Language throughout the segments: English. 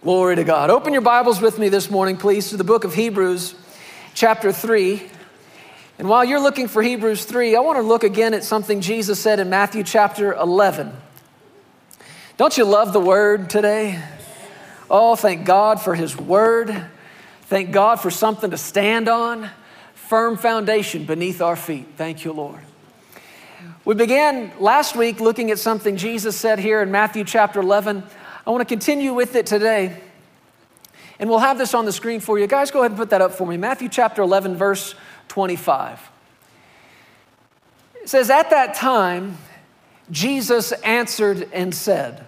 Glory to God. Open your Bibles with me this morning, please, to the book of Hebrews, chapter 3. And while you're looking for Hebrews 3, I want to look again at something Jesus said in Matthew chapter 11. Don't you love the word today? Oh, thank God for his word. Thank God for something to stand on, firm foundation beneath our feet. Thank you, Lord. We began last week looking at something Jesus said here in Matthew chapter 11. I want to continue with it today. And we'll have this on the screen for you. Guys, go ahead and put that up for me. Matthew chapter 11, verse 25. It says, At that time, Jesus answered and said,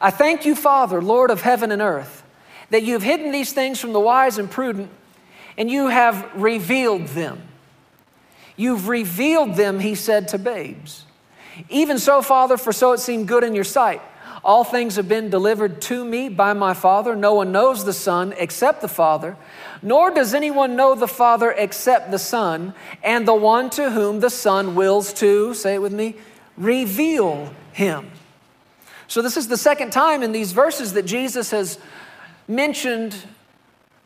I thank you, Father, Lord of heaven and earth, that you have hidden these things from the wise and prudent, and you have revealed them. You've revealed them, he said, to babes. Even so, Father, for so it seemed good in your sight. All things have been delivered to me by my Father. No one knows the Son except the Father, nor does anyone know the Father except the Son, and the one to whom the Son wills to, say it with me, reveal him. So, this is the second time in these verses that Jesus has mentioned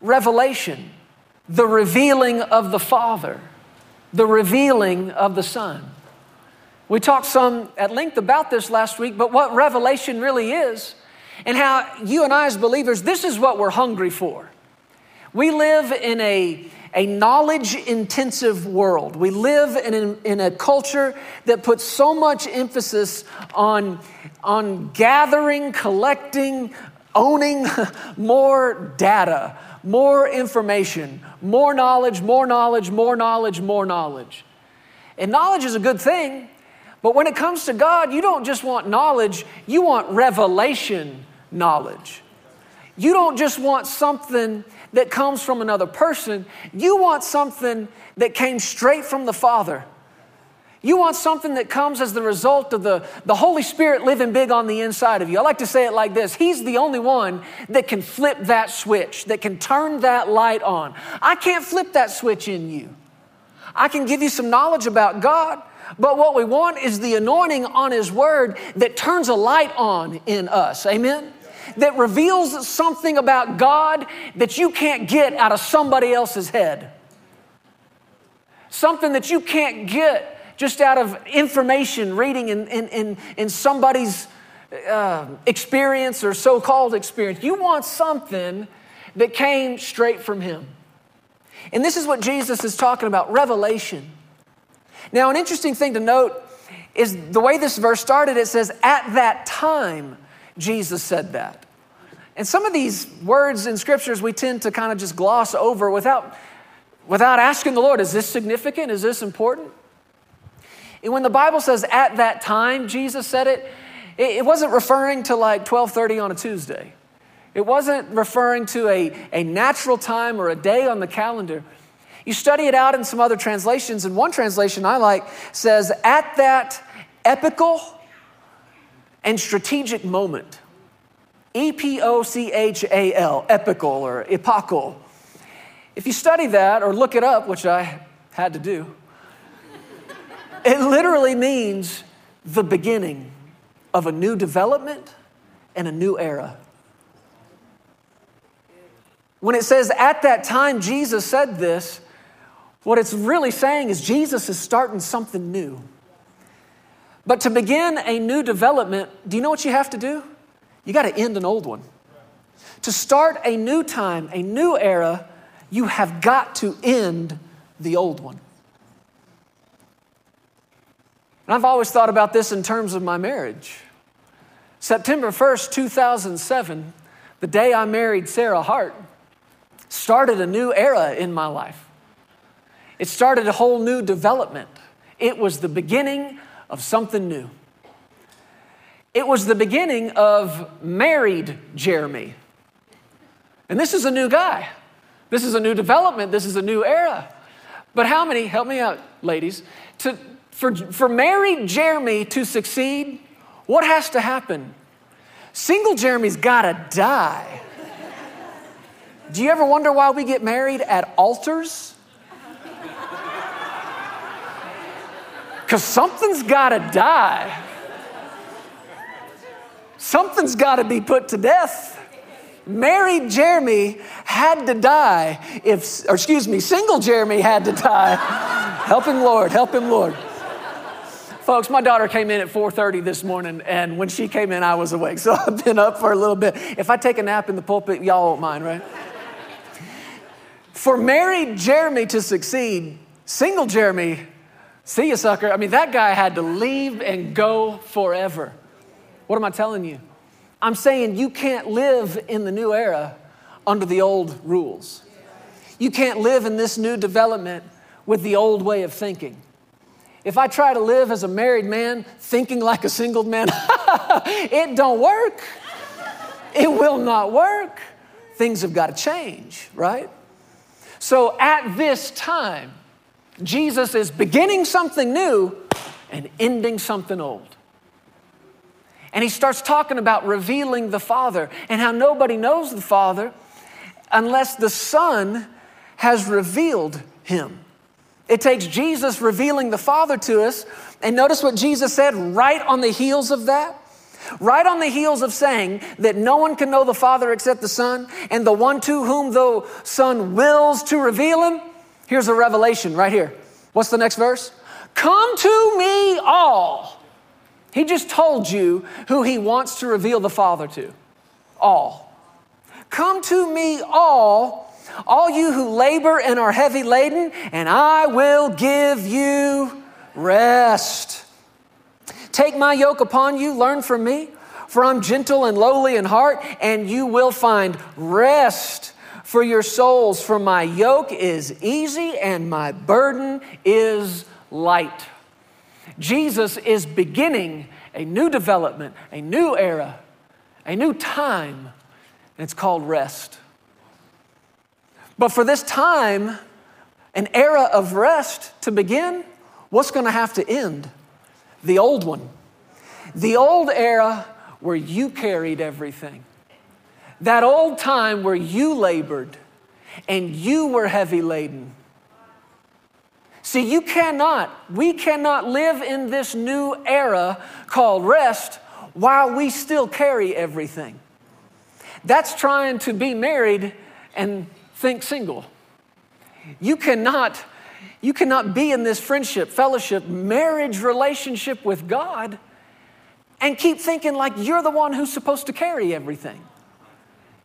revelation, the revealing of the Father, the revealing of the Son. We talked some at length about this last week, but what revelation really is, and how you and I, as believers, this is what we're hungry for. We live in a, a knowledge intensive world. We live in, in, in a culture that puts so much emphasis on, on gathering, collecting, owning more data, more information, more knowledge, more knowledge, more knowledge, more knowledge. And knowledge is a good thing, but when it comes to God, you don't just want knowledge, you want revelation knowledge. You don't just want something that comes from another person, you want something that came straight from the Father. You want something that comes as the result of the, the Holy Spirit living big on the inside of you. I like to say it like this He's the only one that can flip that switch, that can turn that light on. I can't flip that switch in you. I can give you some knowledge about God, but what we want is the anointing on His Word that turns a light on in us. Amen? That reveals something about God that you can't get out of somebody else's head. Something that you can't get just out of information reading in, in, in, in somebody's uh, experience or so called experience. You want something that came straight from Him. And this is what Jesus is talking about revelation. Now, an interesting thing to note is the way this verse started, it says, At that time, Jesus said that. And some of these words in scriptures we tend to kind of just gloss over without, without asking the Lord, Is this significant? Is this important? And when the Bible says at that time, Jesus said it, it wasn't referring to like 1230 on a Tuesday. It wasn't referring to a, a natural time or a day on the calendar. You study it out in some other translations, and one translation I like says, at that epical and strategic moment. E P O C H A L, epical or epochal. If you study that or look it up, which I had to do, it literally means the beginning of a new development and a new era. When it says at that time Jesus said this, what it's really saying is Jesus is starting something new. But to begin a new development, do you know what you have to do? You got to end an old one. To start a new time, a new era, you have got to end the old one. And I've always thought about this in terms of my marriage. September 1st, 2007, the day I married Sarah Hart, started a new era in my life. It started a whole new development. It was the beginning of something new. It was the beginning of married Jeremy. And this is a new guy. This is a new development. This is a new era. But how many, help me out, ladies, to, for, for married Jeremy to succeed, what has to happen? Single Jeremy's gotta die. Do you ever wonder why we get married at altars? Because something's got to die. Something's got to be put to death. married Jeremy had to die if, or excuse me, single Jeremy had to die. help him, Lord, help him, Lord. Folks, my daughter came in at 4:30 this morning, and when she came in, I was awake. So I've been up for a little bit. If I take a nap in the pulpit, y'all won't mind, right? For married Jeremy to succeed, single Jeremy, see you, sucker. I mean, that guy had to leave and go forever. What am I telling you? I'm saying you can't live in the new era under the old rules. You can't live in this new development with the old way of thinking. If I try to live as a married man thinking like a single man, it don't work. It will not work. Things have got to change, right? So at this time, Jesus is beginning something new and ending something old. And he starts talking about revealing the Father and how nobody knows the Father unless the Son has revealed him. It takes Jesus revealing the Father to us. And notice what Jesus said right on the heels of that. Right on the heels of saying that no one can know the Father except the Son, and the one to whom the Son wills to reveal him. Here's a revelation right here. What's the next verse? Come to me all. He just told you who he wants to reveal the Father to. All. Come to me all, all you who labor and are heavy laden, and I will give you rest. Take my yoke upon you, learn from me, for I'm gentle and lowly in heart, and you will find rest for your souls. For my yoke is easy and my burden is light. Jesus is beginning a new development, a new era, a new time, and it's called rest. But for this time, an era of rest to begin, what's going to have to end? the old one. The old era where you carried everything. That old time where you labored and you were heavy laden. See, you cannot, we cannot live in this new era called rest while we still carry everything. That's trying to be married and think single. You cannot you cannot be in this friendship, fellowship, marriage relationship with God and keep thinking like you're the one who's supposed to carry everything.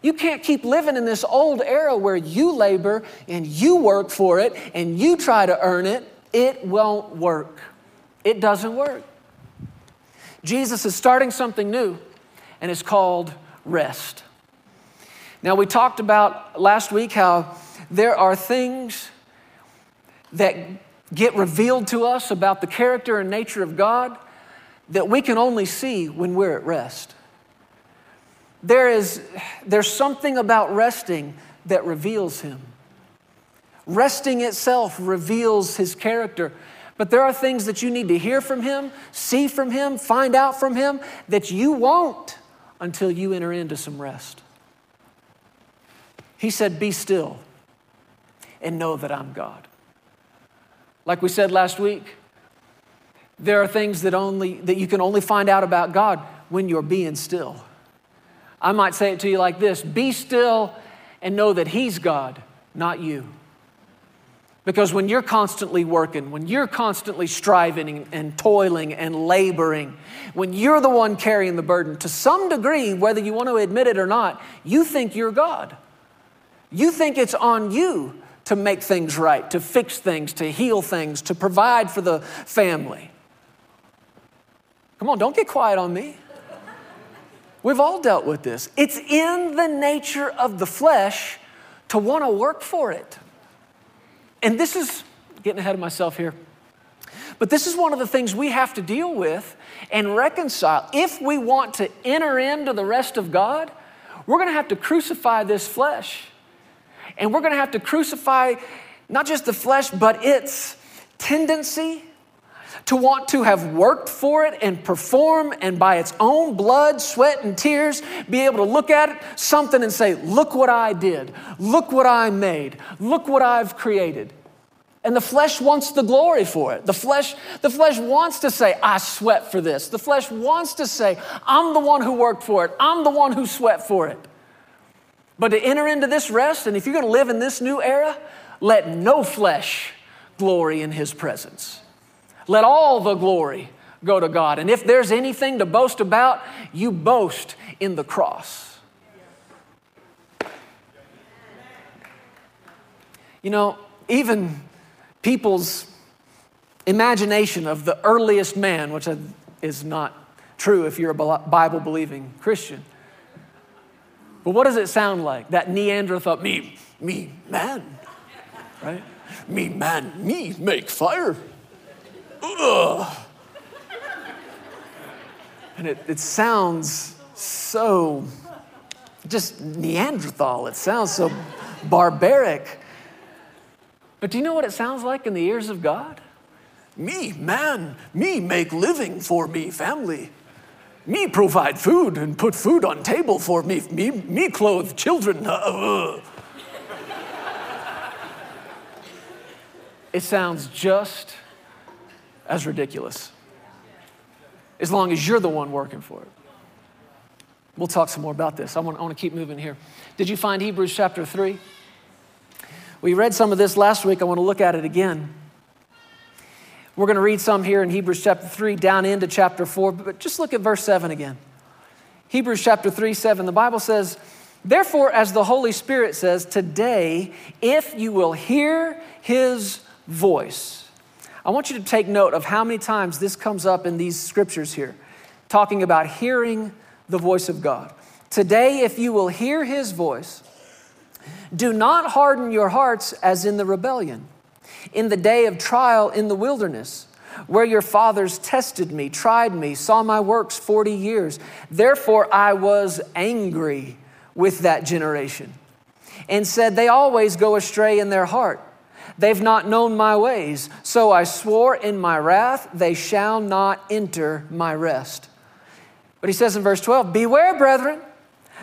You can't keep living in this old era where you labor and you work for it and you try to earn it. It won't work. It doesn't work. Jesus is starting something new, and it's called rest. Now, we talked about last week how there are things that get revealed to us about the character and nature of God that we can only see when we're at rest. There is there's something about resting that reveals him. Resting itself reveals his character. But there are things that you need to hear from him, see from him, find out from him that you won't until you enter into some rest. He said, Be still and know that I'm God. Like we said last week, there are things that only that you can only find out about God when you're being still. I might say it to you like this be still and know that He's God, not you. Because when you're constantly working, when you're constantly striving and toiling and laboring, when you're the one carrying the burden, to some degree, whether you want to admit it or not, you think you're God. You think it's on you to make things right, to fix things, to heal things, to provide for the family. Come on, don't get quiet on me. We've all dealt with this. It's in the nature of the flesh to want to work for it. And this is getting ahead of myself here. But this is one of the things we have to deal with and reconcile. If we want to enter into the rest of God, we're going to have to crucify this flesh. And we're going to have to crucify not just the flesh, but its tendency to want to have worked for it and perform and by its own blood, sweat, and tears be able to look at it, something and say, Look what I did. Look what I made. Look what I've created. And the flesh wants the glory for it. The flesh, the flesh wants to say, I sweat for this. The flesh wants to say, I'm the one who worked for it. I'm the one who sweat for it. But to enter into this rest, and if you're going to live in this new era, let no flesh glory in his presence. Let all the glory go to God. And if there's anything to boast about, you boast in the cross. You know, even people's imagination of the earliest man, which is not true if you're a Bible believing Christian. But what does it sound like? That Neanderthal, me, me, man, right? Me, man, me, make fire. Ugh. And it, it sounds so just Neanderthal. It sounds so barbaric. But do you know what it sounds like in the ears of God? Me, man, me make living for me family. Me provide food and put food on table for me. Me, me clothe children. Uh, uh. it sounds just as ridiculous as long as you're the one working for it. We'll talk some more about this. I want, I want to keep moving here. Did you find Hebrews chapter 3? We read some of this last week. I want to look at it again. We're going to read some here in Hebrews chapter 3 down into chapter 4, but just look at verse 7 again. Hebrews chapter 3, 7, the Bible says, Therefore, as the Holy Spirit says, today, if you will hear his voice. I want you to take note of how many times this comes up in these scriptures here, talking about hearing the voice of God. Today, if you will hear his voice, do not harden your hearts as in the rebellion, in the day of trial in the wilderness, where your fathers tested me, tried me, saw my works 40 years. Therefore, I was angry with that generation and said, They always go astray in their heart. They've not known my ways. So I swore in my wrath, they shall not enter my rest. But he says in verse 12, Beware, brethren,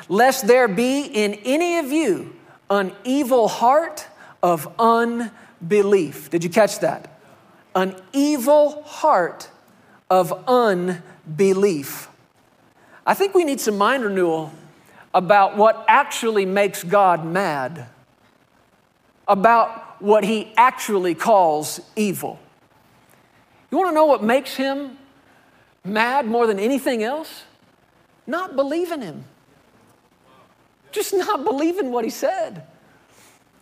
lest there be in any of you an evil heart of unbelief. Did you catch that? An evil heart of unbelief. I think we need some mind renewal about what actually makes God mad, about what he actually calls evil. You want to know what makes him mad more than anything else? Not believing him. Just not believing what he said.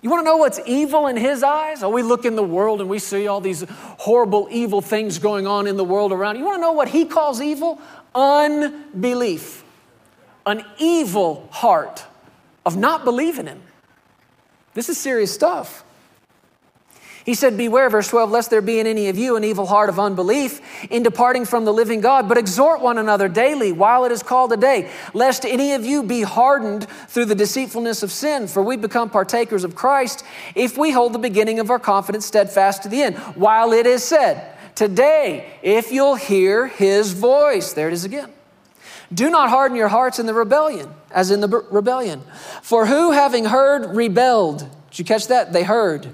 You want to know what's evil in his eyes? Oh, we look in the world and we see all these horrible, evil things going on in the world around. You want to know what he calls evil? Unbelief. An evil heart of not believing him. This is serious stuff. He said, Beware, verse 12, lest there be in any of you an evil heart of unbelief in departing from the living God, but exhort one another daily while it is called a day, lest any of you be hardened through the deceitfulness of sin. For we become partakers of Christ if we hold the beginning of our confidence steadfast to the end. While it is said, Today, if you'll hear his voice, there it is again. Do not harden your hearts in the rebellion, as in the rebellion. For who, having heard, rebelled? Did you catch that? They heard.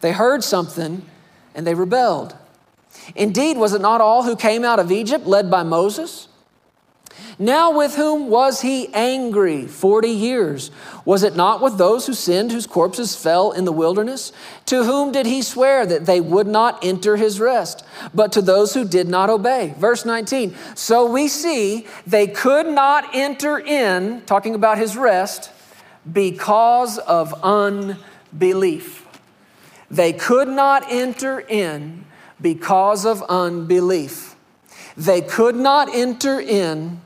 They heard something and they rebelled. Indeed, was it not all who came out of Egypt led by Moses? Now, with whom was he angry 40 years? Was it not with those who sinned, whose corpses fell in the wilderness? To whom did he swear that they would not enter his rest, but to those who did not obey? Verse 19. So we see they could not enter in, talking about his rest, because of unbelief. They could not enter in because of unbelief. They could not enter in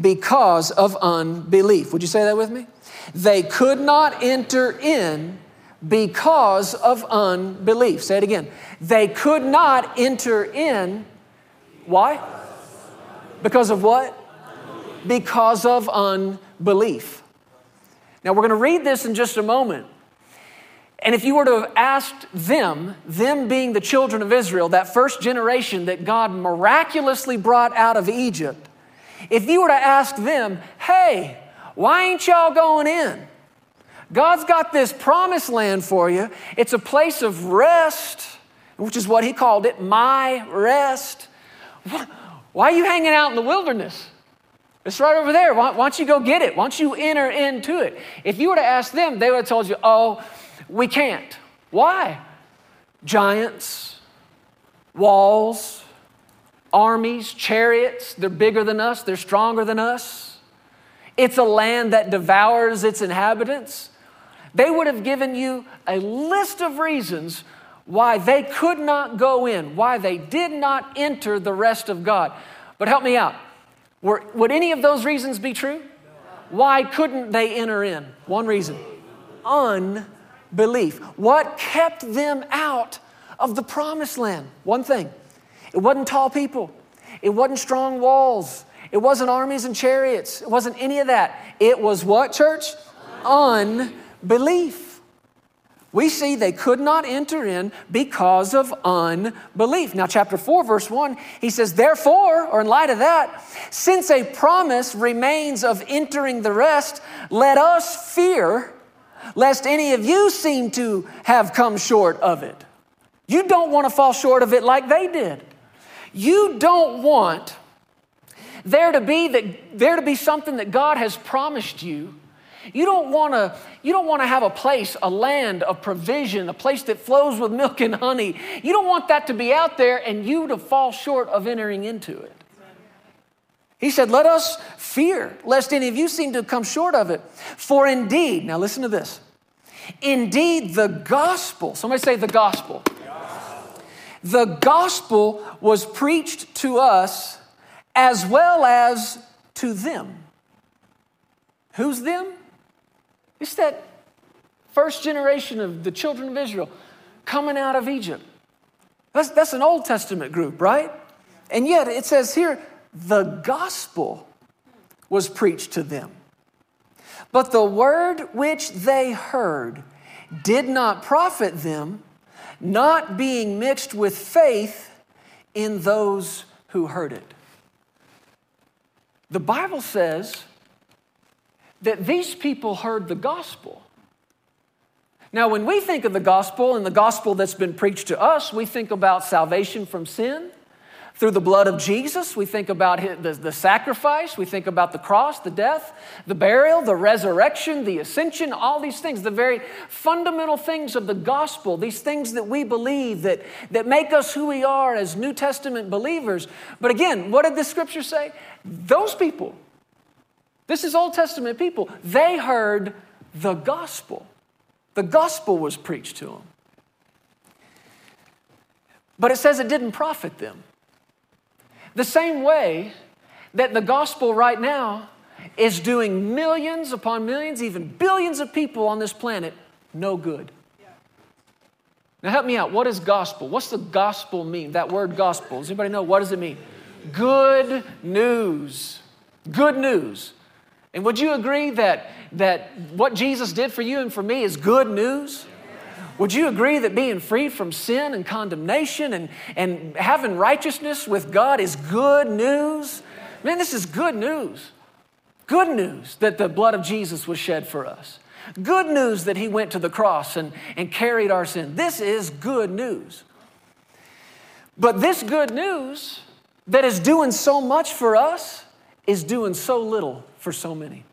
because of unbelief. Would you say that with me? They could not enter in because of unbelief. Say it again. They could not enter in. Why? Because of what? Because of unbelief. Now, we're going to read this in just a moment. And if you were to have asked them, them being the children of Israel, that first generation that God miraculously brought out of Egypt, if you were to ask them, hey, why ain't y'all going in? God's got this promised land for you. It's a place of rest, which is what he called it, my rest. Why are you hanging out in the wilderness? It's right over there. Why, why, don't you go get it? Why don't you enter into it? If you were to ask them, they would have told you, oh, we can't. Why? Giants, walls, armies, chariots, they're bigger than us, they're stronger than us. It's a land that devours its inhabitants. They would have given you a list of reasons why they could not go in, why they did not enter the rest of God. But help me out. Were, would any of those reasons be true? Why couldn't they enter in? One reason unbelief. What kept them out of the promised land? One thing it wasn't tall people, it wasn't strong walls, it wasn't armies and chariots, it wasn't any of that. It was what, church? Unbelief we see they could not enter in because of unbelief. Now, chapter 4, verse 1, he says, Therefore, or in light of that, since a promise remains of entering the rest, let us fear lest any of you seem to have come short of it. You don't want to fall short of it like they did. You don't want there to be that there to be something that God has promised you you don't want to you don't want to have a place, a land of provision, a place that flows with milk and honey. You don't want that to be out there and you to fall short of entering into it. He said, "Let us fear lest any of you seem to come short of it. For indeed, now listen to this. Indeed, the gospel, somebody say the gospel. The gospel was preached to us as well as to them. Who's them? It's that first generation of the children of Israel coming out of Egypt. That's, that's an Old Testament group, right? And yet it says here, the gospel was preached to them. But the word which they heard did not profit them, not being mixed with faith in those who heard it. The Bible says that these people heard the gospel. Now, when we think of the gospel and the gospel that's been preached to us, we think about salvation from sin through the blood of Jesus. We think about the, the sacrifice. We think about the cross, the death, the burial, the resurrection, the ascension, all these things, the very fundamental things of the gospel, these things that we believe that, that make us who we are as New Testament believers. But again, what did the scripture say? Those people this is Old Testament people. They heard the gospel. The gospel was preached to them. But it says it didn't profit them. The same way that the gospel right now is doing millions upon millions, even billions of people on this planet no good. Now help me out. What is gospel? What's the gospel mean? That word gospel. Does anybody know what does it mean? Good news. Good news. And would you agree that, that what Jesus did for you and for me is good news? Would you agree that being freed from sin and condemnation and, and having righteousness with God is good news? Man, this is good news. Good news that the blood of Jesus was shed for us. Good news that he went to the cross and, and carried our sin. This is good news. But this good news that is doing so much for us is doing so little for so many.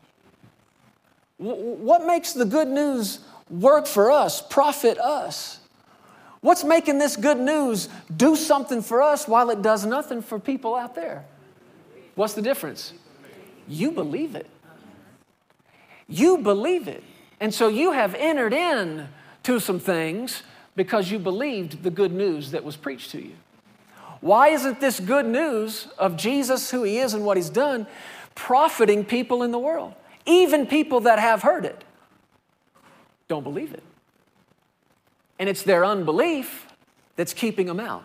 What makes the good news work for us, profit us? What's making this good news do something for us while it does nothing for people out there? What's the difference? You believe it. You believe it. And so you have entered in to some things because you believed the good news that was preached to you. Why isn't this good news of Jesus, who he is and what he's done, profiting people in the world. Even people that have heard it don't believe it. And it's their unbelief that's keeping them out.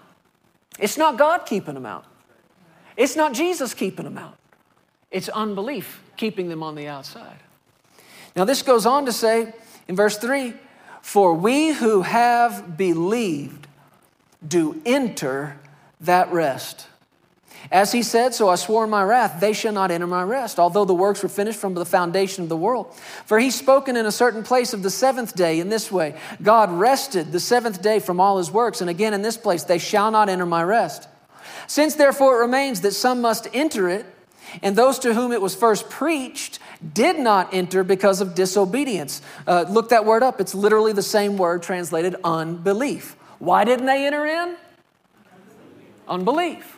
It's not God keeping them out, it's not Jesus keeping them out. It's unbelief keeping them on the outside. Now, this goes on to say in verse 3 For we who have believed do enter that rest. As he said, so I swore in my wrath, they shall not enter my rest, although the works were finished from the foundation of the world. For he's spoken in a certain place of the seventh day in this way God rested the seventh day from all his works, and again in this place, they shall not enter my rest. Since therefore it remains that some must enter it, And those to whom it was first preached did not enter because of disobedience. Uh, look that word up. It's literally the same word translated unbelief. Why didn't they enter in? Unbelief.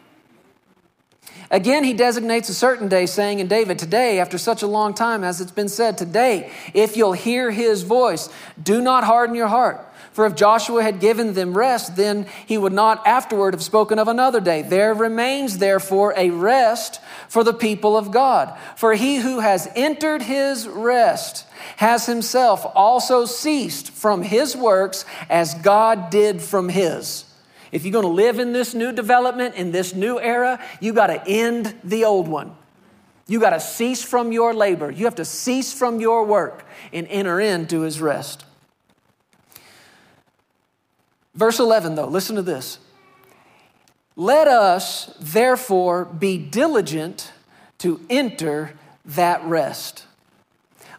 Again, he designates a certain day, saying in David, Today, after such a long time, as it's been said, today, if you'll hear his voice, do not harden your heart. For if Joshua had given them rest, then he would not afterward have spoken of another day. There remains, therefore, a rest for the people of God. For he who has entered his rest has himself also ceased from his works as God did from his. If you're going to live in this new development, in this new era, you got to end the old one. You got to cease from your labor. You have to cease from your work and enter into his rest. Verse 11, though, listen to this. Let us therefore be diligent to enter that rest,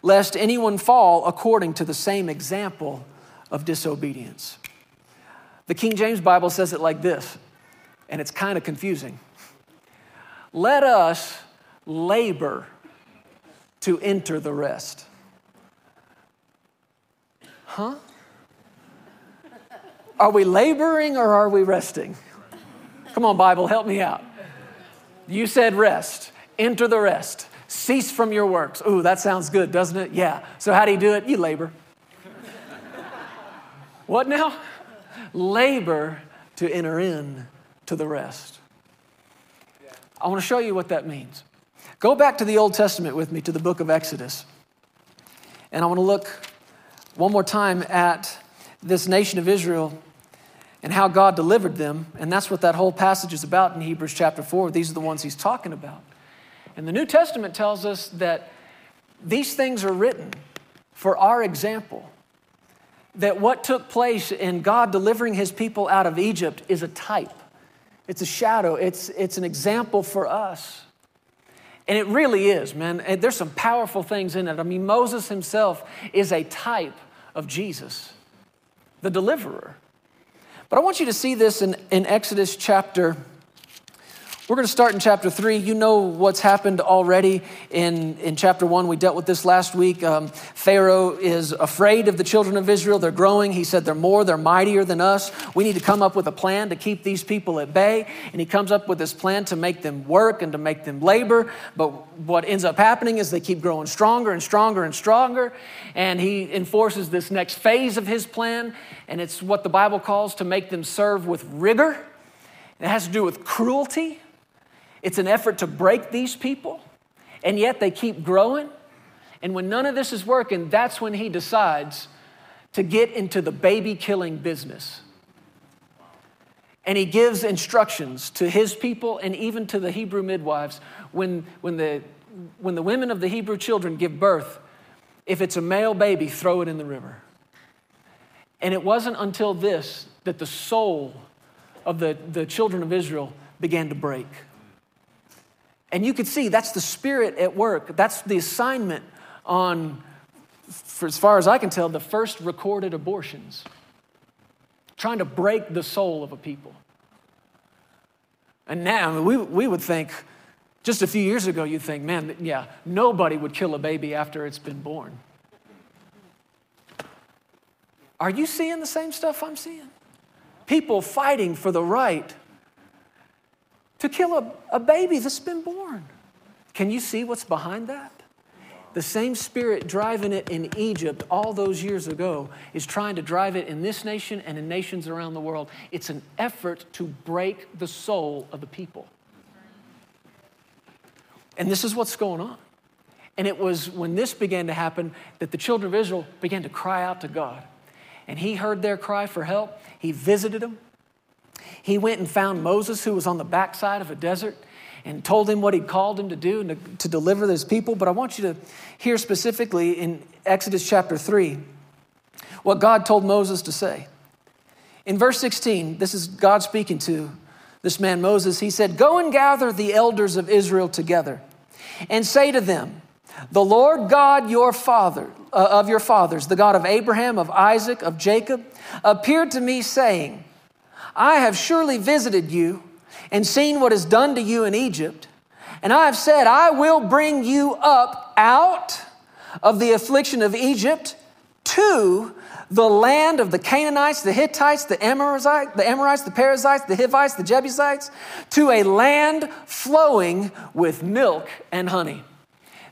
lest anyone fall according to the same example of disobedience. The King James Bible says it like this, and it's kind of confusing. Let us labor to enter the rest. Huh? Are we laboring or are we resting? Come on, Bible, help me out. You said rest. Enter the rest. Cease from your works. Ooh, that sounds good, doesn't it? Yeah. So, how do you do it? You labor. what now? Labor to enter in to the rest. I want to show you what that means. Go back to the Old Testament with me to the book of Exodus. And I want to look one more time at this nation of Israel and how God delivered them. And that's what that whole passage is about in Hebrews chapter 4. These are the ones he's talking about. And the New Testament tells us that these things are written for our example. That what took place in God delivering his people out of Egypt is a type, it's a shadow, it's, it's an example for us. And it really is, man. There's some powerful things in it. I mean, Moses himself is a type of Jesus, the deliverer. But I want you to see this in, in Exodus chapter we're going to start in chapter three. You know what's happened already in, in chapter one. We dealt with this last week. Um, Pharaoh is afraid of the children of Israel. They're growing. He said, They're more, they're mightier than us. We need to come up with a plan to keep these people at bay. And he comes up with this plan to make them work and to make them labor. But what ends up happening is they keep growing stronger and stronger and stronger. And he enforces this next phase of his plan. And it's what the Bible calls to make them serve with rigor. It has to do with cruelty. It's an effort to break these people, and yet they keep growing. And when none of this is working, that's when he decides to get into the baby killing business. And he gives instructions to his people and even to the Hebrew midwives when, when, the, when the women of the Hebrew children give birth, if it's a male baby, throw it in the river. And it wasn't until this that the soul of the, the children of Israel began to break. And you could see that's the spirit at work. That's the assignment on, for as far as I can tell, the first recorded abortions. Trying to break the soul of a people. And now we, we would think, just a few years ago, you'd think, man, yeah, nobody would kill a baby after it's been born. Are you seeing the same stuff I'm seeing? People fighting for the right to kill a, a baby that's been born. Can you see what's behind that? The same spirit driving it in Egypt all those years ago is trying to drive it in this nation and in nations around the world. It's an effort to break the soul of the people. And this is what's going on. And it was when this began to happen that the children of Israel began to cry out to God. And he heard their cry for help. He visited them. He went and found Moses, who was on the backside of a desert, and told him what he'd called him to do and to, to deliver his people. But I want you to hear specifically in Exodus chapter 3 what God told Moses to say. In verse 16, this is God speaking to this man Moses. He said, Go and gather the elders of Israel together and say to them, The Lord God, your father, uh, of your fathers, the God of Abraham, of Isaac, of Jacob, appeared to me, saying, I have surely visited you and seen what is done to you in Egypt, And I have said, I will bring you up out of the affliction of Egypt to the land of the Canaanites, the Hittites, the Amorites, the Amorites, the Perizzites, the Hivites, the Jebusites, to a land flowing with milk and honey.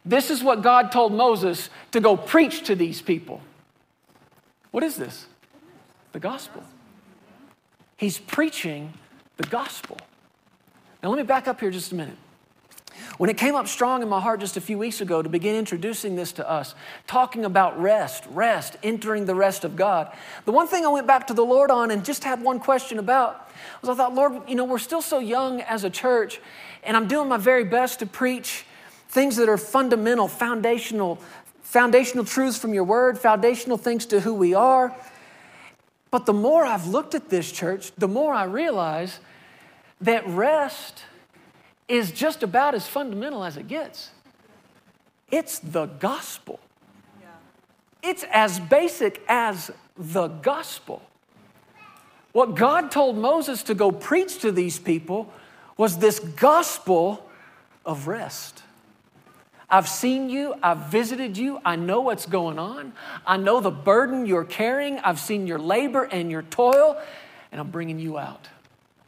This is what God told Moses to go preach to these people. What is this? The gospel. He's preaching the gospel. Now, let me back up here just a minute. When it came up strong in my heart just a few weeks ago to begin introducing this to us, talking about rest, rest, entering the rest of God, the one thing I went back to the Lord on and just had one question about was I thought, Lord, you know, we're still so young as a church, and I'm doing my very best to preach things that are fundamental, foundational, foundational truths from your word, foundational things to who we are. But the more I've looked at this church, the more I realize that rest is just about as fundamental as it gets. It's the gospel. It's as basic as the gospel. What God told Moses to go preach to these people was this gospel of rest. I've seen you, I've visited you, I know what's going on, I know the burden you're carrying, I've seen your labor and your toil, and I'm bringing you out.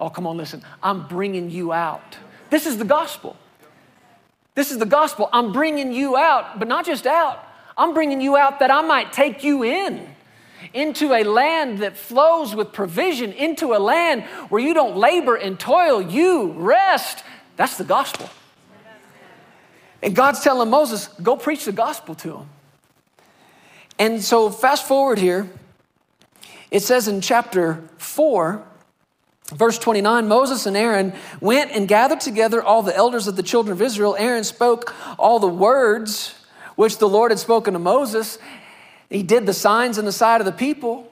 Oh, come on, listen, I'm bringing you out. This is the gospel. This is the gospel. I'm bringing you out, but not just out, I'm bringing you out that I might take you in into a land that flows with provision, into a land where you don't labor and toil, you rest. That's the gospel. And God's telling Moses, go preach the gospel to them. And so, fast forward here, it says in chapter 4, Verse 29 Moses and Aaron went and gathered together all the elders of the children of Israel. Aaron spoke all the words which the Lord had spoken to Moses. He did the signs in the sight of the people.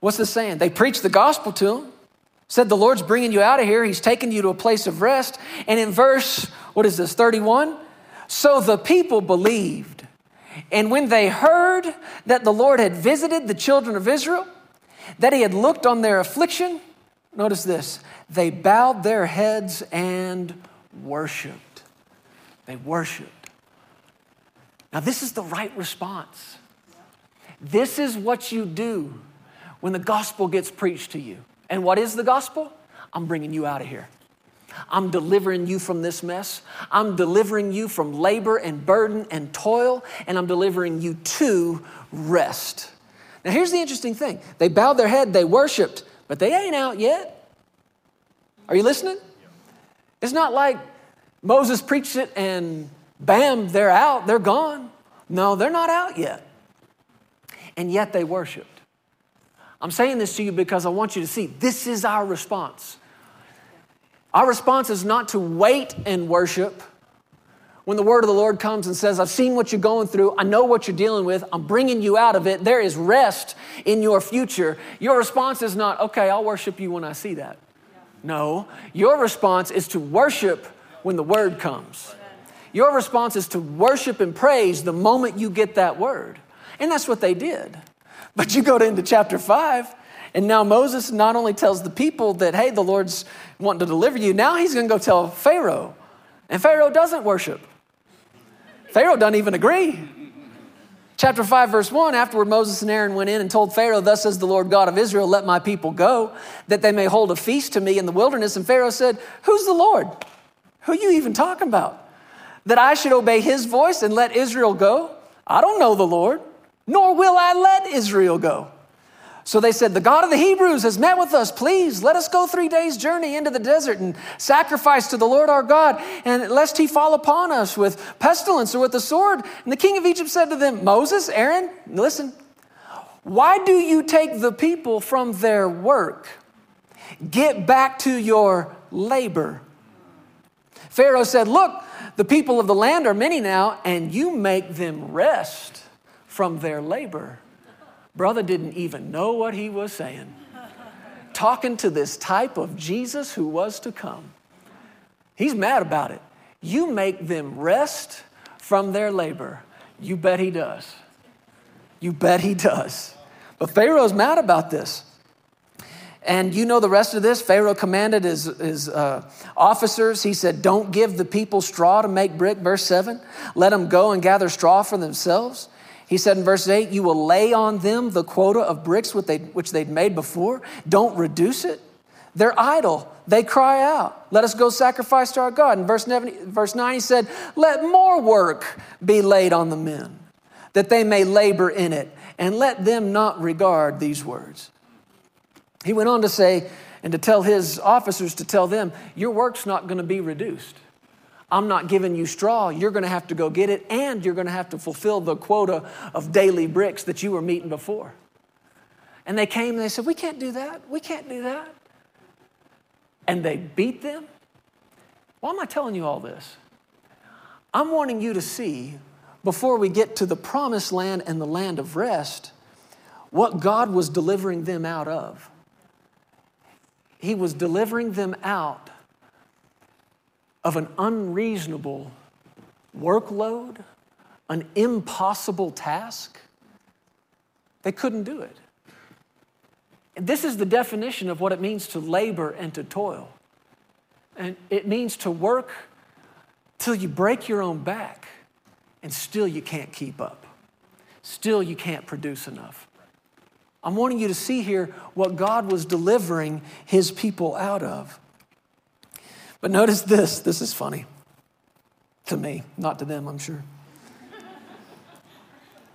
What's this saying? They preached the gospel to him, said, The Lord's bringing you out of here. He's taking you to a place of rest. And in verse, what is this, 31? So the people believed. And when they heard that the Lord had visited the children of Israel, that he had looked on their affliction, Notice this they bowed their heads and worshiped. They worshiped. Now, this is the right response. This is what you do when the gospel gets preached to you. And what is the gospel? I'm bringing you out of here. I'm delivering you from this mess. I'm delivering you from labor and burden and toil, and I'm delivering you to rest. Now, here's the interesting thing they bowed their head, they worshiped, but they ain't out yet. Are you listening? It's not like Moses preached it and bam, they're out, they're gone. No, they're not out yet. And yet they worshiped. I'm saying this to you because I want you to see this is our response. Our response is not to wait and worship when the word of the Lord comes and says, I've seen what you're going through, I know what you're dealing with, I'm bringing you out of it, there is rest in your future, your response is not, okay, I'll worship you when I see that. No, your response is to worship when the word comes. Your response is to worship and praise the moment you get that word. And that's what they did. But you go into chapter 5, and now Moses not only tells the people that, hey, the Lord's wanting to deliver you, now he's going to go tell Pharaoh. And Pharaoh doesn't worship. Pharaoh doesn't even agree. Chapter 5, verse 1 Afterward, Moses and Aaron went in and told Pharaoh, Thus says the Lord God of Israel, let my people go, that they may hold a feast to me in the wilderness. And Pharaoh said, Who's the Lord? Who are you even talking about? That I should obey his voice and let Israel go? I don't know the Lord, nor will I let Israel go. So they said, The God of the Hebrews has met with us. Please let us go three days' journey into the desert and sacrifice to the Lord our God, and lest he fall upon us with pestilence or with the sword. And the king of Egypt said to them, Moses, Aaron, listen, why do you take the people from their work? Get back to your labor. Pharaoh said, Look, the people of the land are many now, and you make them rest from their labor. Brother didn't even know what he was saying. Talking to this type of Jesus who was to come. He's mad about it. You make them rest from their labor. You bet he does. You bet he does. But Pharaoh's mad about this. And you know the rest of this. Pharaoh commanded his, his uh, officers, he said, Don't give the people straw to make brick, verse 7. Let them go and gather straw for themselves. He said in verse 8, You will lay on them the quota of bricks which, they, which they'd made before. Don't reduce it. They're idle. They cry out, Let us go sacrifice to our God. In verse 9, verse 9 he said, Let more work be laid on the men, that they may labor in it, and let them not regard these words. He went on to say, and to tell his officers to tell them, Your work's not going to be reduced. I'm not giving you straw. You're going to have to go get it, and you're going to have to fulfill the quota of daily bricks that you were meeting before. And they came and they said, We can't do that. We can't do that. And they beat them. Why am I telling you all this? I'm wanting you to see, before we get to the promised land and the land of rest, what God was delivering them out of he was delivering them out of an unreasonable workload, an impossible task. They couldn't do it. And this is the definition of what it means to labor and to toil. And it means to work till you break your own back and still you can't keep up. Still you can't produce enough. I'm wanting you to see here what God was delivering his people out of. But notice this this is funny to me, not to them, I'm sure.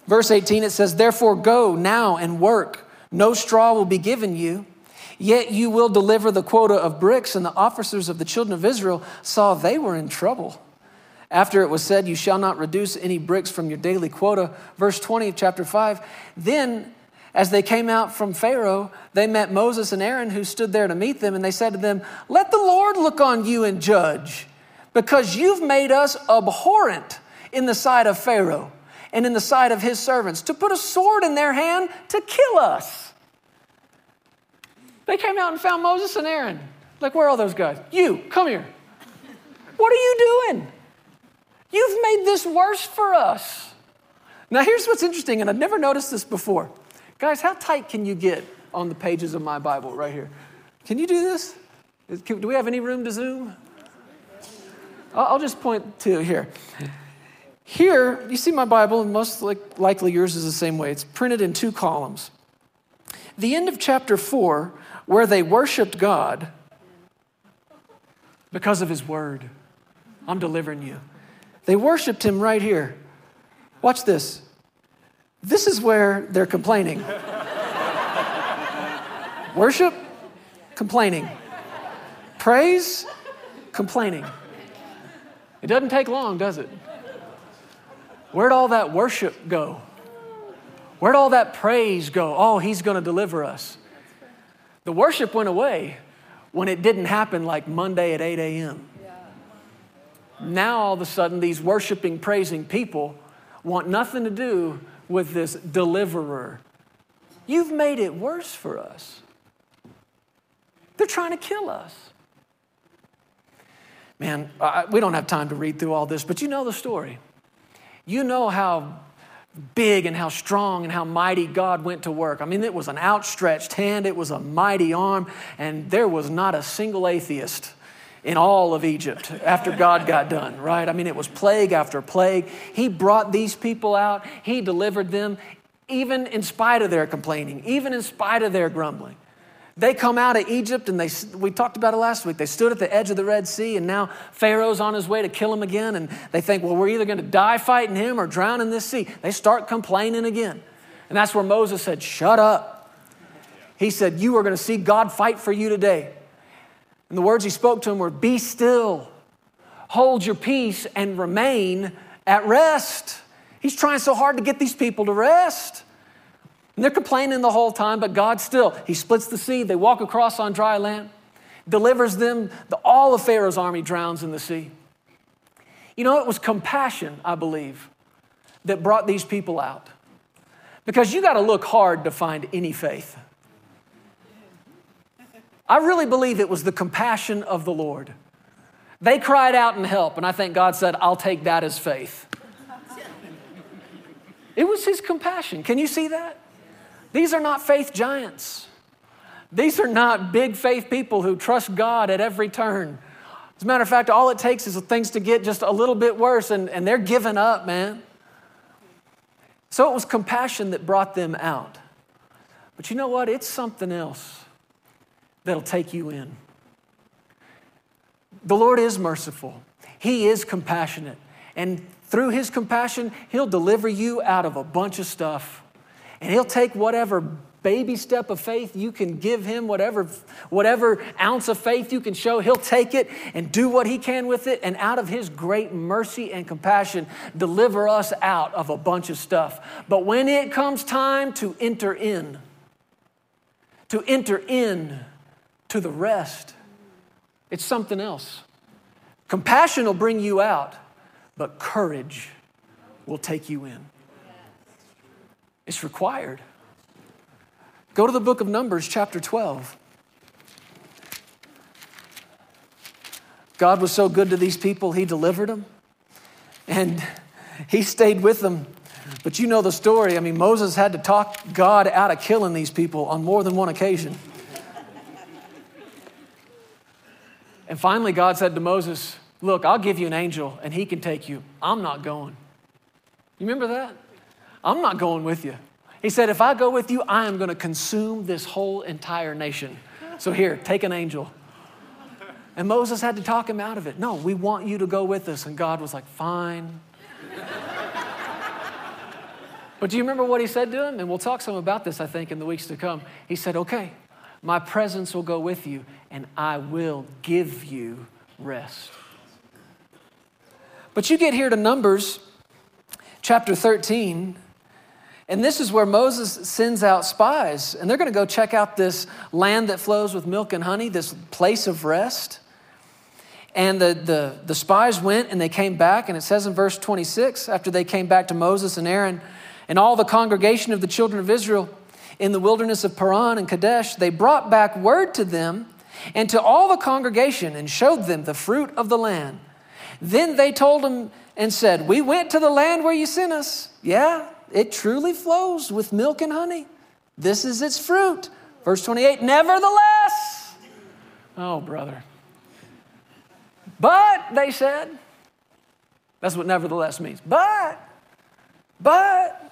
Verse 18 it says, Therefore go now and work. No straw will be given you, yet you will deliver the quota of bricks. And the officers of the children of Israel saw they were in trouble. After it was said, You shall not reduce any bricks from your daily quota. Verse 20 of chapter 5. Then as they came out from Pharaoh, they met Moses and Aaron who stood there to meet them, and they said to them, Let the Lord look on you and judge, because you've made us abhorrent in the sight of Pharaoh and in the sight of his servants, to put a sword in their hand to kill us. They came out and found Moses and Aaron. Like, where are those guys? You, come here. What are you doing? You've made this worse for us. Now, here's what's interesting, and I've never noticed this before. Guys, how tight can you get on the pages of my Bible right here? Can you do this? Do we have any room to zoom? I'll, just point to here. Here, you see my Bible, and most like, likely yours is the same way. It's printed in two columns. The end of chapter 4, where they worshiped God because of His Word. I'm delivering you. They worshiped Him right here. Watch this. This is where they're complaining. Worship, complaining. Praise, complaining. It doesn't take long, does it? Where'd all that worship go? Where'd all that praise go? Oh, he's going to deliver us. The worship went away when it didn't happen like Monday at 8 a.m. Now, all of a sudden, these worshiping, praising people want nothing to do with this deliverer. You've made it worse for us. They're trying to kill us. Man, I, we don't have time to read through all this, but you know the story. You know how big and how strong and how mighty God went to work. I mean, it was an outstretched hand, it was a mighty arm, and there was not a single atheist in all of Egypt after God got done, right? I mean, it was plague after plague. He brought these people out, He delivered them, even in spite of their complaining, even in spite of their grumbling. They come out of Egypt and they, we talked about it last week. They stood at the edge of the Red Sea and now Pharaoh's on his way to kill them again. And they think, well, we're either going to die fighting him or drown in this sea. They start complaining again. And that's where Moses said, shut up. He said, you are going to see God fight for you today. And the words he spoke to him were Be still, hold your peace, and remain at rest. He's trying so hard to get these people to rest. And they're complaining the whole time, but God still, He splits the sea. They walk across on dry land, delivers them. The, all of Pharaoh's army drowns in the sea. You know, it was compassion, I believe, that brought these people out. Because you got to look hard to find any faith. I really believe it was the compassion of the Lord. They cried out in help, and I think God said, I'll take that as faith. It was His compassion. Can you see that? These are not faith giants. These are not big faith people who trust God at every turn. As a matter of fact, all it takes is things to get just a little bit worse, and, and they're giving up, man. So it was compassion that brought them out. But you know what? It's something else that'll take you in. The Lord is merciful, He is compassionate. And through His compassion, He'll deliver you out of a bunch of stuff. And He'll take whatever baby step of faith you can give him, whatever, whatever ounce of faith you can show, he'll take it and do what he can with it. And out of his great mercy and compassion, deliver us out of a bunch of stuff. But when it comes time to enter in, to enter in to the rest, it's something else. Compassion will bring you out, but courage will take you in. It's required. Go to the book of Numbers, chapter 12. God was so good to these people, He delivered them and He stayed with them. But you know the story. I mean, Moses had to talk God out of killing these people on more than one occasion. And finally, God said to Moses, Look, I'll give you an angel and he can take you. I'm not going. You remember that? I'm not going with you. He said, If I go with you, I am going to consume this whole entire nation. So here, take an angel. And Moses had to talk him out of it. No, we want you to go with us. And God was like, Fine. but do you remember what he said to him? And we'll talk some about this, I think, in the weeks to come. He said, Okay, my presence will go with you, and I will give you rest. But you get here to Numbers chapter 13. And this is where Moses sends out spies, and they're going to go check out this land that flows with milk and honey, this place of rest. And the, the, the spies went and they came back, and it says in verse 26 after they came back to Moses and Aaron and all the congregation of the children of Israel in the wilderness of Paran and Kadesh, they brought back word to them and to all the congregation and showed them the fruit of the land. Then they told him and said, We went to the land where you sent us. Yeah, it truly flows with milk and honey. This is its fruit. Verse 28 Nevertheless, oh, brother. But, they said, that's what nevertheless means. But, but,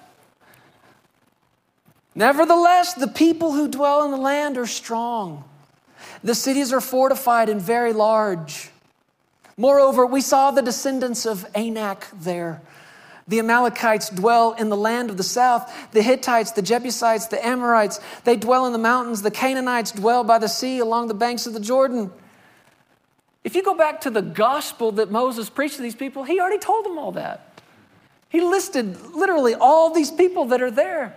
nevertheless, the people who dwell in the land are strong. The cities are fortified and very large. Moreover, we saw the descendants of Anak there the Amalekites dwell in the land of the south. The Hittites, the Jebusites, the Amorites, they dwell in the mountains. The Canaanites dwell by the sea along the banks of the Jordan. If you go back to the gospel that Moses preached to these people, he already told them all that. He listed literally all these people that are there.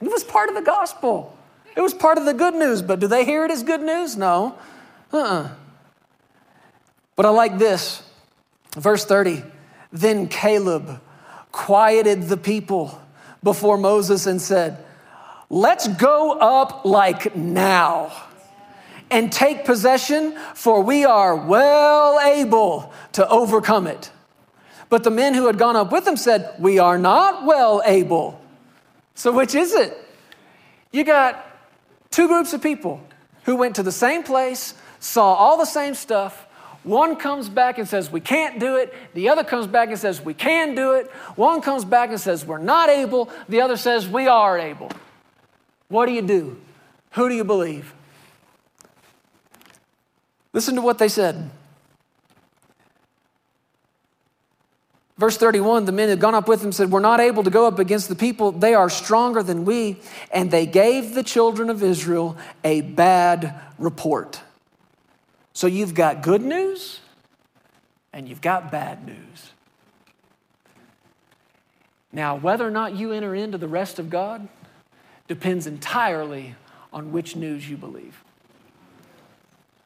It was part of the gospel. It was part of the good news, but do they hear it as good news? No. Uh uh-uh. But I like this. Verse 30. Then Caleb quieted the people before Moses and said, Let's go up like now and take possession, for we are well able to overcome it. But the men who had gone up with him said, We are not well able. So, which is it? You got two groups of people who went to the same place, saw all the same stuff, one comes back and says, We can't do it. The other comes back and says, We can do it. One comes back and says, We're not able. The other says, We are able. What do you do? Who do you believe? Listen to what they said. Verse 31 the men had gone up with him said, We're not able to go up against the people. They are stronger than we. And they gave the children of Israel a bad report. So you've got good news and you've got bad news. Now, whether or not you enter into the rest of God depends entirely on which news you believe.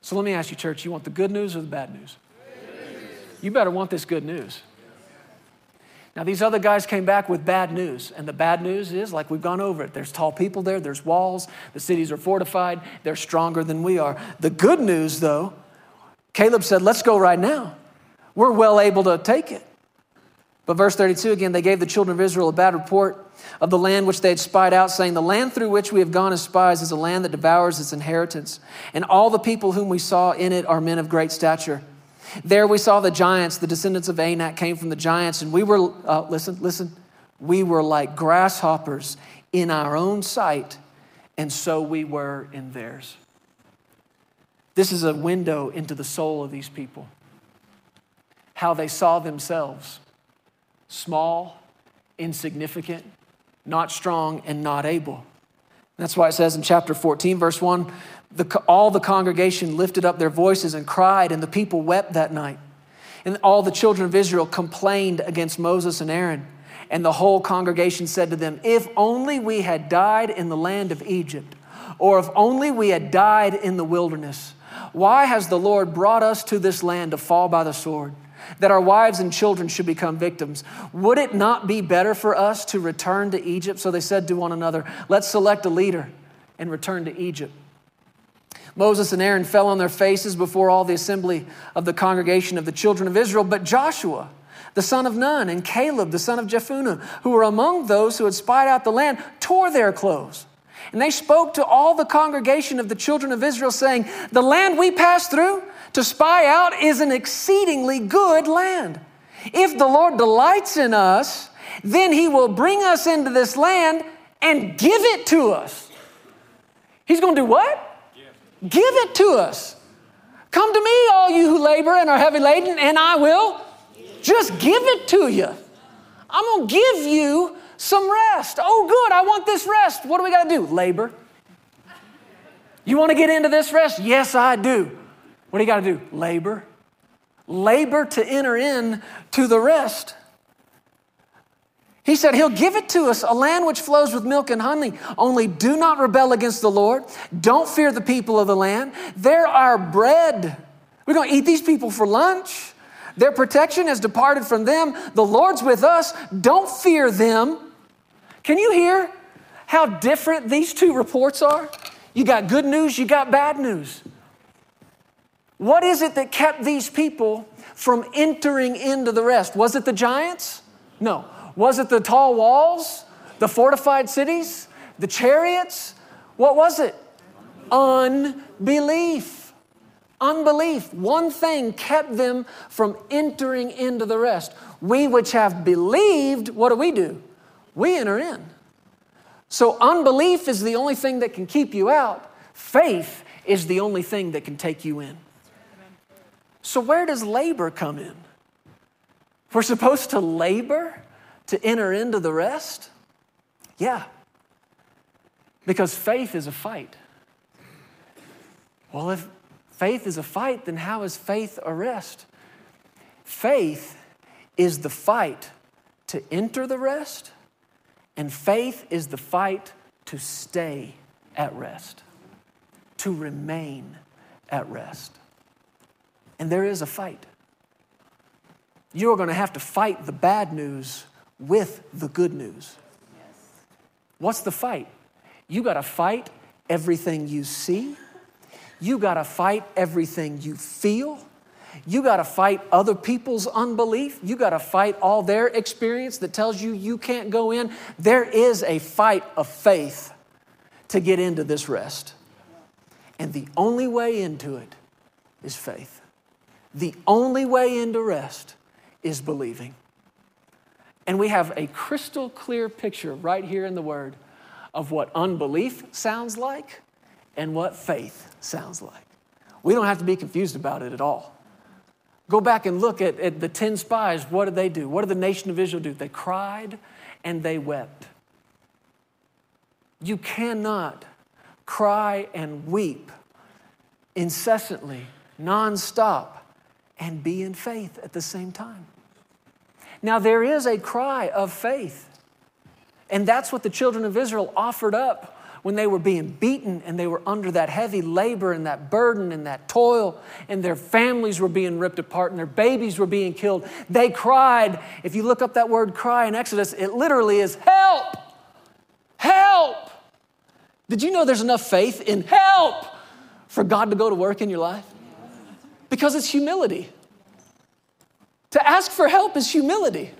So let me ask you, church, you want the good news or the bad news? You better want this good news. Now, these other guys came back with bad news, and the bad news is like we've gone over it. There's tall people there, there's walls, the cities are fortified, they're stronger than we are. The good news, though, Caleb said, Let's go right now. We're well able to take it. But verse 32 again, they gave the children of Israel a bad report of the land which they had spied out, saying, The land through which we have gone as spies is a land that devours its inheritance, and all the people whom we saw in it are men of great stature. There we saw the giants, the descendants of Anak came from the giants, and we were, uh, listen, listen, we were like grasshoppers in our own sight, and so we were in theirs. This is a window into the soul of these people, how they saw themselves small, insignificant, not strong, and not able. That's why it says in chapter 14, verse 1 the, all the congregation lifted up their voices and cried, and the people wept that night. And all the children of Israel complained against Moses and Aaron. And the whole congregation said to them, If only we had died in the land of Egypt, or if only we had died in the wilderness. Why has the Lord brought us to this land to fall by the sword? That our wives and children should become victims. Would it not be better for us to return to Egypt? So they said to one another, Let's select a leader and return to Egypt. Moses and Aaron fell on their faces before all the assembly of the congregation of the children of Israel, but Joshua, the son of Nun, and Caleb, the son of Jephunneh, who were among those who had spied out the land, tore their clothes. And they spoke to all the congregation of the children of Israel, saying, The land we passed through, to spy out is an exceedingly good land. If the Lord delights in us, then he will bring us into this land and give it to us. He's going to do what? Give. it to us. Come to me, all you who labor and are heavy laden, and I will just give it to you. I'm going to give you some rest. Oh, good, I want this rest. What do we got to do? Labor. You want to get into this rest? Yes, I do. What do you got to do? Labor. Labor to enter in to the rest. He said, He'll give it to us, a land which flows with milk and honey. Only do not rebel against the Lord. Don't fear the people of the land. They're our bread. We're going to eat these people for lunch. Their protection has departed from them. The Lord's with us. Don't fear them. Can you hear how different these two reports are? You got good news, you got bad news. What is it that kept these people from entering into the rest? Was it the giants? No. Was it the tall walls, the fortified cities, the chariots? What was it? Unbelief. Unbelief. One thing kept them from entering into the rest. We which have believed, what do we do? We enter in. So unbelief is the only thing that can keep you out. Faith is the only thing that can take you in. So, where does labor come in? We're supposed to labor to enter into the rest? Yeah. Because faith is a fight. Well, if faith is a fight, then how is faith a rest? Faith is the fight to enter the rest, and faith is the fight to stay at rest, to remain at rest. And there is a fight. You're going to have to fight the bad news with the good news. What's the fight? You got to fight everything you see. You got to fight everything you feel. You got to fight other people's unbelief. You got to fight all their experience that tells you you can't go in. There is a fight of faith to get into this rest. And the only way into it is faith. The only way into rest is believing. And we have a crystal clear picture right here in the Word of what unbelief sounds like and what faith sounds like. We don't have to be confused about it at all. Go back and look at, at the 10 spies. What did they do? What did the nation of Israel do? They cried and they wept. You cannot cry and weep incessantly, nonstop, and be in faith at the same time. Now, there is a cry of faith. And that's what the children of Israel offered up when they were being beaten and they were under that heavy labor and that burden and that toil, and their families were being ripped apart and their babies were being killed. They cried. If you look up that word cry in Exodus, it literally is help! Help! Did you know there's enough faith in help for God to go to work in your life? Because it's humility. To ask for help is humility.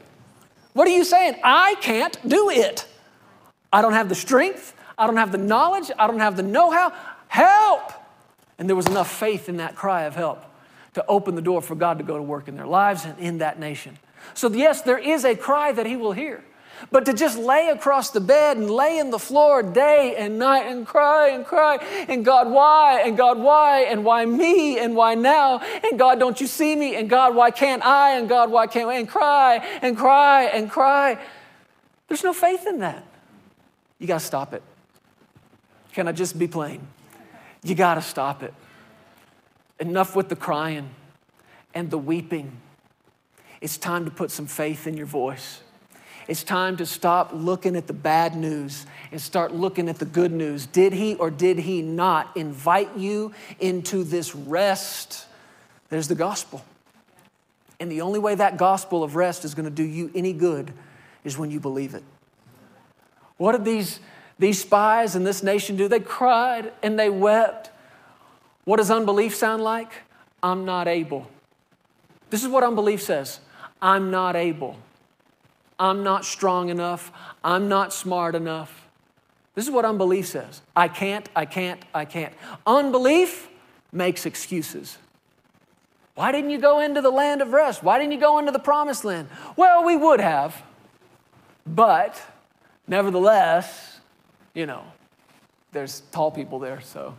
What are you saying? I can't do it. I don't have the strength. I don't have the knowledge. I don't have the know how. Help! And there was enough faith in that cry of help to open the door for God to go to work in their lives and in that nation. So, yes, there is a cry that He will hear. But to just lay across the bed and lay in the floor day and night and cry and cry, and God, why? And God, why? And why me? And why now? And God, don't you see me? And God, why can't I? And God, why can't I? And cry and cry and cry. There's no faith in that. You got to stop it. Can I just be plain? You got to stop it. Enough with the crying and the weeping. It's time to put some faith in your voice. It's time to stop looking at the bad news and start looking at the good news. Did he or did he not invite you into this rest? There's the gospel. And the only way that gospel of rest is going to do you any good is when you believe it. What did these, these spies in this nation do? They cried and they wept. What does unbelief sound like? I'm not able. This is what unbelief says I'm not able. I'm not strong enough. I'm not smart enough. This is what unbelief says I can't, I can't, I can't. Unbelief makes excuses. Why didn't you go into the land of rest? Why didn't you go into the promised land? Well, we would have, but nevertheless, you know, there's tall people there, so.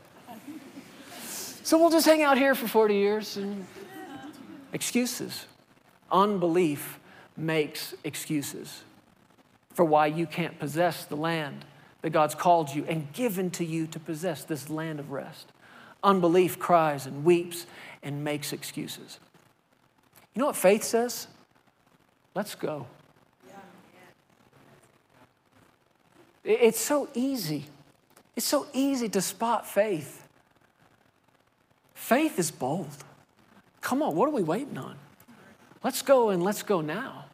So we'll just hang out here for 40 years and excuses. Unbelief makes excuses for why you can't possess the land that God's called you and given to you to possess this land of rest. Unbelief cries and weeps and makes excuses. You know what faith says? Let's go. It's so easy. It's so easy to spot faith. Faith is bold. Come on, what are we waiting on? Let's go and let's go now.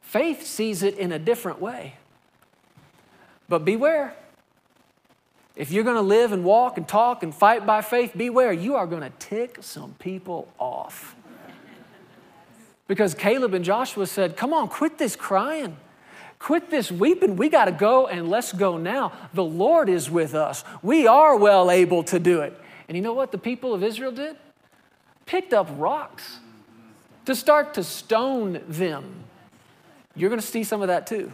Faith sees it in a different way. But beware. If you're going to live and walk and talk and fight by faith, beware. You are going to tick some people off. Because Caleb and Joshua said, Come on, quit this crying. Quit this weeping. We got to go and let's go now. The Lord is with us. We are well able to do it. And you know what the people of Israel did? Picked up rocks to start to stone them. You're going to see some of that too.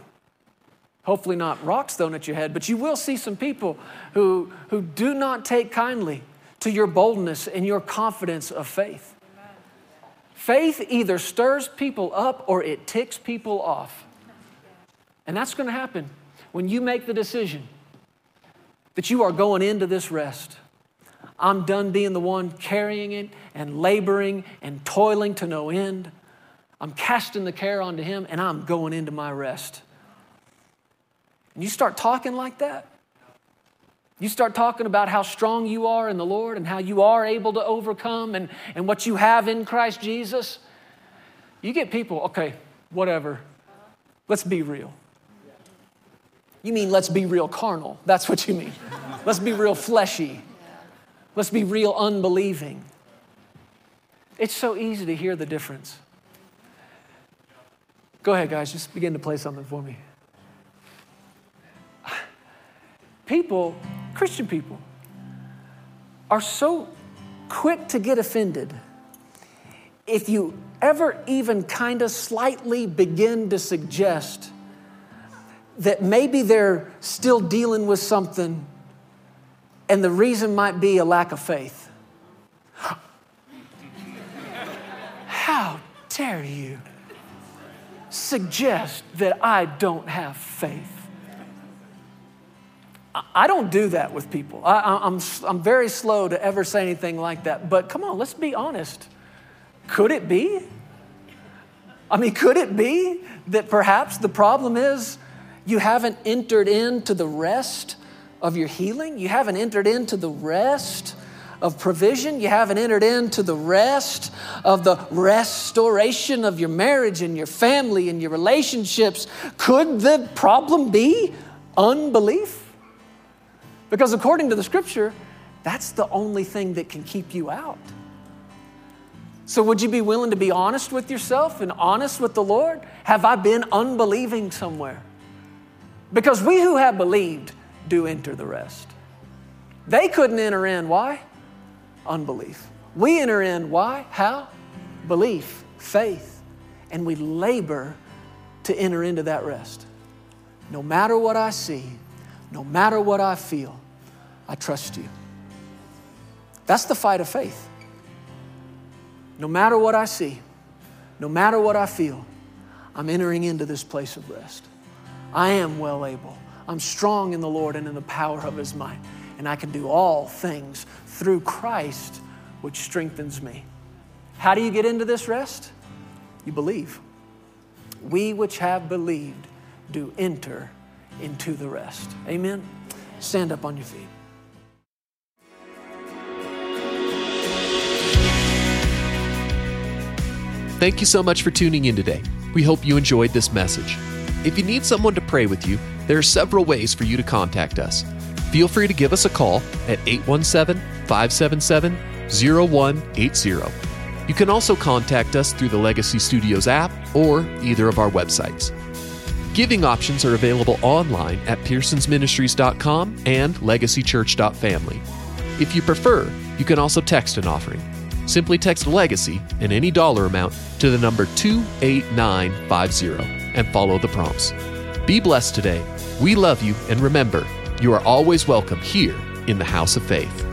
Hopefully, not rocks thrown at your head, but you will see some people who, who do not take kindly to your boldness and your confidence of faith. Faith either stirs people up or it ticks people off. And that's going to happen when you make the decision that you are going into this rest. I'm done being the one carrying it and laboring and toiling to no end. I'm casting the care onto Him and I'm going into my rest. And you start talking like that, you start talking about how strong you are in the Lord and how you are able to overcome and, and what you have in Christ Jesus. You get people, okay, whatever, let's be real. You mean let's be real carnal. That's what you mean. let's be real fleshy. Let's be real unbelieving. It's so easy to hear the difference. Go ahead, guys, just begin to play something for me. People, Christian people, are so quick to get offended if you ever even kind of slightly begin to suggest that maybe they're still dealing with something and the reason might be a lack of faith. How dare you suggest that I don't have faith? I don't do that with people. I, am I'm, I'm very slow to ever say anything like that. But come on, let's be honest. Could it be? I mean, could it be that perhaps the problem is you haven't entered into the rest of your healing. You haven't entered into the rest of provision. You haven't entered into the rest of the restoration of your marriage and your family and your relationships. Could the problem be unbelief? Because according to the scripture, that's the only thing that can keep you out. So, would you be willing to be honest with yourself and honest with the Lord? Have I been unbelieving somewhere? Because we who have believed do enter the rest. They couldn't enter in. Why? Unbelief. We enter in. Why? How? Belief, faith. And we labor to enter into that rest. No matter what I see, no matter what I feel, I trust you. That's the fight of faith. No matter what I see, no matter what I feel, I'm entering into this place of rest. I am well able. I'm strong in the Lord and in the power of his might. And I can do all things through Christ, which strengthens me. How do you get into this rest? You believe. We which have believed do enter into the rest. Amen. Stand up on your feet. Thank you so much for tuning in today. We hope you enjoyed this message. If you need someone to pray with you, there are several ways for you to contact us. Feel free to give us a call at 817 577 0180. You can also contact us through the Legacy Studios app or either of our websites. Giving options are available online at pearsonsministries.com and legacychurch.family. If you prefer, you can also text an offering. Simply text Legacy and any dollar amount to the number 28950 and follow the prompts. Be blessed today. We love you, and remember, you are always welcome here in the House of Faith.